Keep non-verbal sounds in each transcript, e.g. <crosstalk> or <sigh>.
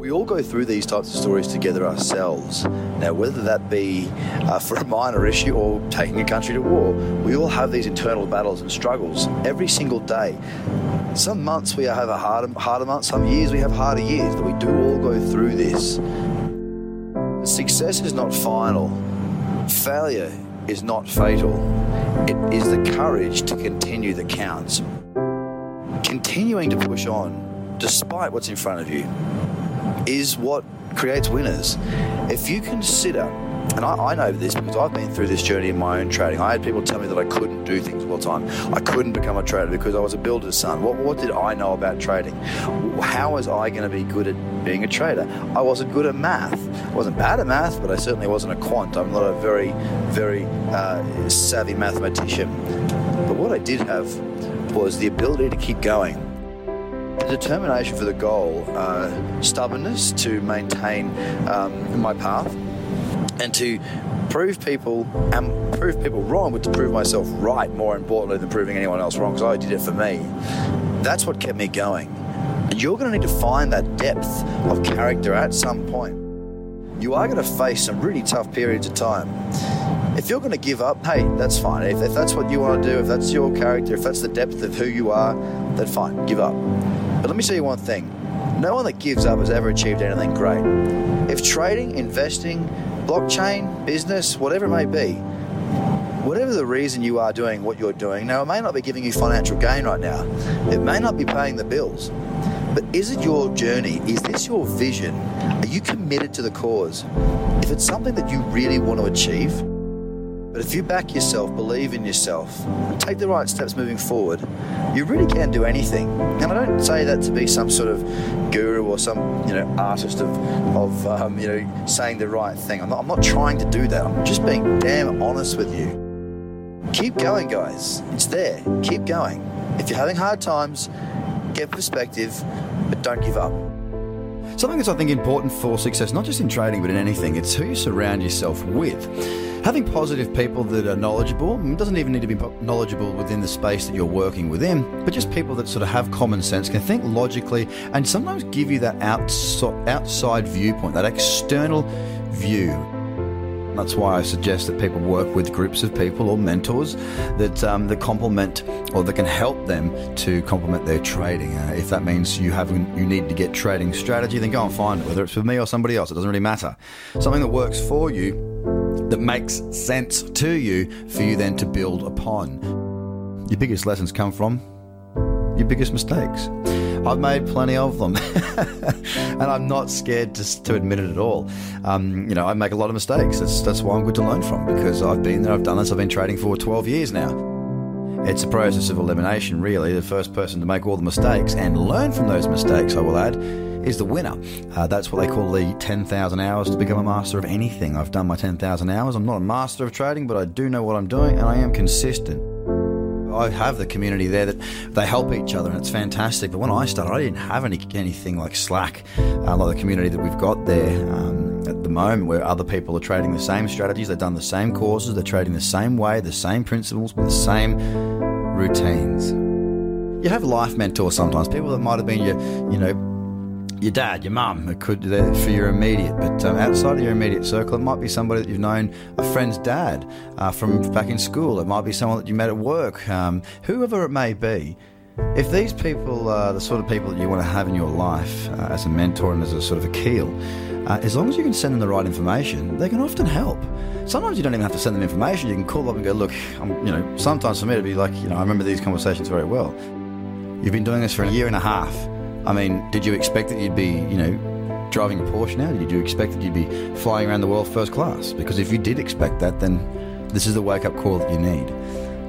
We all go through these types of stories together ourselves. Now, whether that be uh, for a minor issue or taking a country to war, we all have these internal battles and struggles every single day. Some months we have a harder, harder month, some years we have harder years, but we do all go through this. Success is not final, failure is not fatal. It is the courage to continue that counts. Continuing to push on, despite what's in front of you, is what creates winners. If you consider, and I, I, know this because I've been through this journey in my own trading. I had people tell me that I couldn't do things all the time. I couldn't become a trader because I was a builder's son. What, what did I know about trading? How was I going to be good at being a trader? I wasn't good at math. I wasn't bad at math, but I certainly wasn't a quant. I'm not a very, very uh, savvy mathematician. But what I did have was the ability to keep going determination for the goal, uh, stubbornness to maintain um, my path, and to prove people and prove people wrong, but to prove myself right more importantly than proving anyone else wrong, because I did it for me. That's what kept me going. And you're going to need to find that depth of character at some point. You are going to face some really tough periods of time. If you're going to give up, hey, that's fine. If, if that's what you want to do, if that's your character, if that's the depth of who you are, then fine, give up. But let me tell you one thing no one that gives up has ever achieved anything great. If trading, investing, blockchain, business, whatever it may be, whatever the reason you are doing what you're doing, now it may not be giving you financial gain right now, it may not be paying the bills, but is it your journey? Is this your vision? Are you committed to the cause? If it's something that you really want to achieve, but if you back yourself, believe in yourself, and take the right steps moving forward, you really can do anything. And I don't say that to be some sort of guru or some you know artist of of um, you know saying the right thing. I'm not, I'm not trying to do that. I'm just being damn honest with you. Keep going, guys. It's there. Keep going. If you're having hard times, get perspective, but don't give up. Something that's, I think, important for success, not just in trading, but in anything, it's who you surround yourself with. Having positive people that are knowledgeable, mm, doesn't even need to be knowledgeable within the space that you're working within, but just people that sort of have common sense, can think logically, and sometimes give you that outside viewpoint, that external view that's why I suggest that people work with groups of people or mentors that um, that complement or that can help them to complement their trading. Uh, if that means you have you need to get trading strategy, then go and find it. Whether it's with me or somebody else, it doesn't really matter. Something that works for you, that makes sense to you, for you then to build upon. Your biggest lessons come from your biggest mistakes. I've made plenty of them, <laughs> and I'm not scared to, to admit it at all. Um, you know, I make a lot of mistakes. That's that's why I'm good to learn from because I've been there, I've done this, I've been trading for 12 years now. It's a process of elimination, really. The first person to make all the mistakes and learn from those mistakes, I will add, is the winner. Uh, that's what they call the 10,000 hours to become a master of anything. I've done my 10,000 hours. I'm not a master of trading, but I do know what I'm doing and I am consistent. I have the community there that they help each other, and it's fantastic. But when I started, I didn't have any anything like Slack, uh, like the community that we've got there um, at the moment, where other people are trading the same strategies, they've done the same courses, they're trading the same way, the same principles, the same routines. You have life mentors sometimes, people that might have been your, you know, your dad, your mum, it could there for your immediate, but um, outside of your immediate circle, it might be somebody that you've known, a friend's dad uh, from back in school. It might be someone that you met at work, um, whoever it may be. If these people are the sort of people that you want to have in your life uh, as a mentor and as a sort of a keel, uh, as long as you can send them the right information, they can often help. Sometimes you don't even have to send them information. You can call up and go, look, I'm, you know, sometimes for me to be like, you know, I remember these conversations very well. You've been doing this for a year and a half I mean, did you expect that you'd be, you know, driving a Porsche now? Did you expect that you'd be flying around the world first class? Because if you did expect that, then this is the wake up call that you need.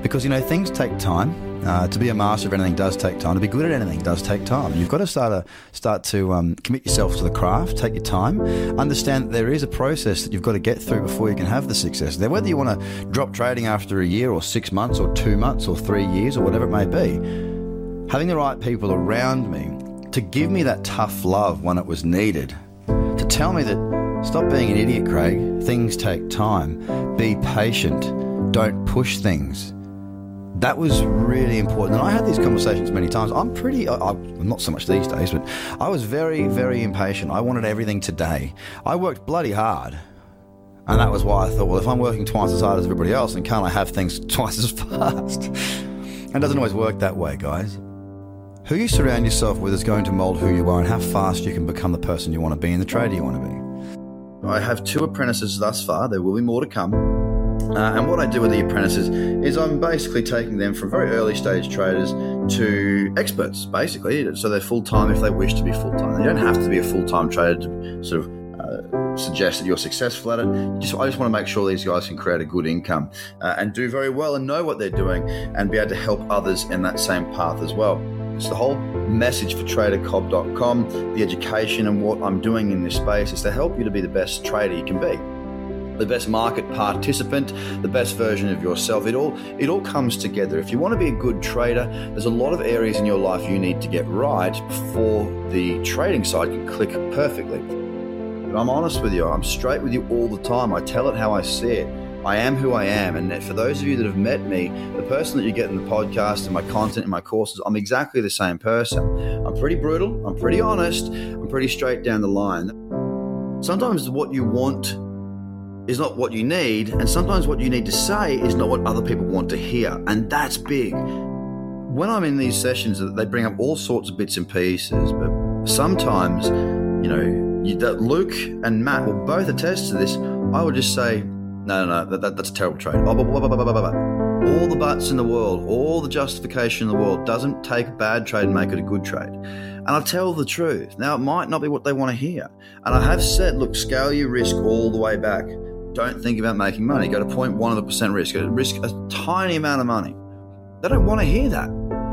Because, you know, things take time. Uh, to be a master of anything does take time. To be good at anything does take time. You've got to start to start to um, commit yourself to the craft. Take your time. Understand that there is a process that you've got to get through before you can have the success. Now, whether you want to drop trading after a year, or six months, or two months, or three years, or whatever it may be, having the right people around me to give me that tough love when it was needed, to tell me that stop being an idiot, Craig, things take time, be patient, don't push things, That was really important. And I had these conversations many times. I'm pretty, I, not so much these days, but I was very, very impatient. I wanted everything today. I worked bloody hard. And that was why I thought, well, if I'm working twice as hard as everybody else, then can't I have things <laughs> twice as fast? And it doesn't always work that way, guys. Who you surround yourself with is going to mold who you are and how fast you can become the person you want to be and the trader you want to be. I have two apprentices thus far. There will be more to come. Uh, and what I do with the apprentices is I'm basically taking them from very early stage traders to experts, basically. So they're full time if they wish to be full time. They don't have to be a full time trader to sort of uh, suggest that you're successful at it. Just, I just want to make sure these guys can create a good income uh, and do very well and know what they're doing and be able to help others in that same path as well. It's the whole message for tradercobb.com, the education and what I'm doing in this space is to help you to be the best trader you can be the best market participant, the best version of yourself. It all it all comes together. If you want to be a good trader, there's a lot of areas in your life you need to get right before the trading side can click perfectly. But I'm honest with you, I'm straight with you all the time. I tell it how I see it. I am who I am. And for those of you that have met me, the person that you get in the podcast and my content and my courses, I'm exactly the same person. I'm pretty brutal, I'm pretty honest, I'm pretty straight down the line. Sometimes what you want is not what you need, and sometimes what you need to say is not what other people want to hear, and that's big. When I'm in these sessions, they bring up all sorts of bits and pieces, but sometimes, you know, you, that Luke and Matt will both attest to this. I would just say, no, no, no, that, that, that's a terrible trade. Oh, blah, blah, blah, all the buts in the world, all the justification in the world doesn't take a bad trade and make it a good trade. And I tell the truth. Now, it might not be what they want to hear. And I have said, look, scale your risk all the way back don't think about making money. Go to 0.1 of the percent risk. Risk a tiny amount of money. They don't want to hear that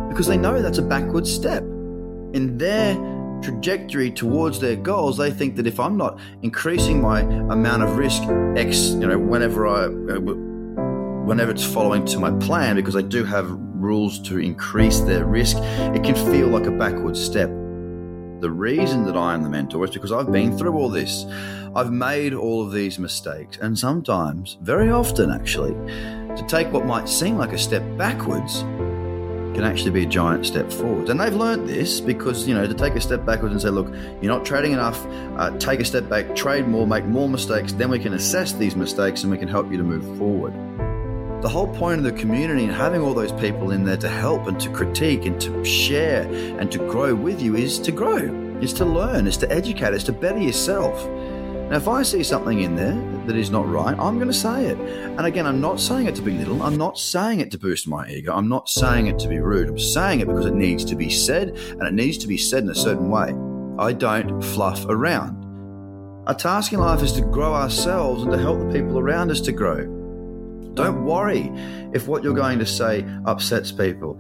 because they know that's a backward step. In their trajectory towards their goals, they think that if I'm not increasing my amount of risk X, you know, whenever I, whenever it's following to my plan, because I do have rules to increase their risk, it can feel like a backward step. The reason that I am the mentor is because I've been through all this. I've made all of these mistakes, and sometimes, very often actually, to take what might seem like a step backwards can actually be a giant step forward. And they've learned this because, you know, to take a step backwards and say, look, you're not trading enough, uh, take a step back, trade more, make more mistakes, then we can assess these mistakes and we can help you to move forward. The whole point of the community and having all those people in there to help and to critique and to share and to grow with you is to grow, is to learn, is to educate, is to better yourself. Now, if I see something in there that is not right, I'm going to say it. And again, I'm not saying it to be little. I'm not saying it to boost my ego. I'm not saying it to be rude. I'm saying it because it needs to be said and it needs to be said in a certain way. I don't fluff around. Our task in life is to grow ourselves and to help the people around us to grow. Don't worry if what you're going to say upsets people.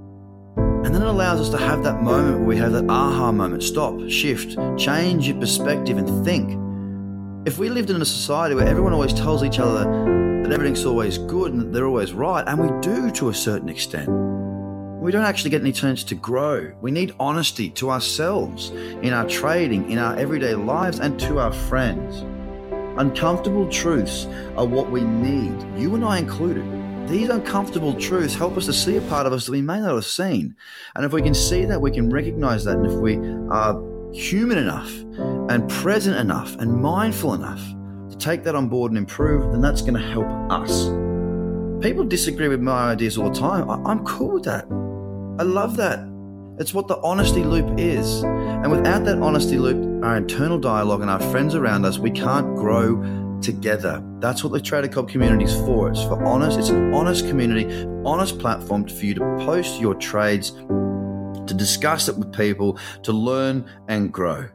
And then it allows us to have that moment where we have that aha moment stop, shift, change your perspective, and think. If we lived in a society where everyone always tells each other that everything's always good and that they're always right, and we do to a certain extent, we don't actually get any chance to grow. We need honesty to ourselves, in our trading, in our everyday lives, and to our friends. Uncomfortable truths are what we need, you and I included. These uncomfortable truths help us to see a part of us that we may not have seen. And if we can see that, we can recognize that. And if we are human enough and present enough and mindful enough to take that on board and improve, then that's going to help us. People disagree with my ideas all the time. I- am cool with that. I love that. It's what the honesty loop is. And without that honesty loop, our internal dialogue and our friends around us, we can't grow together. That's what the Trader Cobb community is for. It's for honest, it's an honest community, honest platform for you to post your trades to discuss it with people, to learn and grow.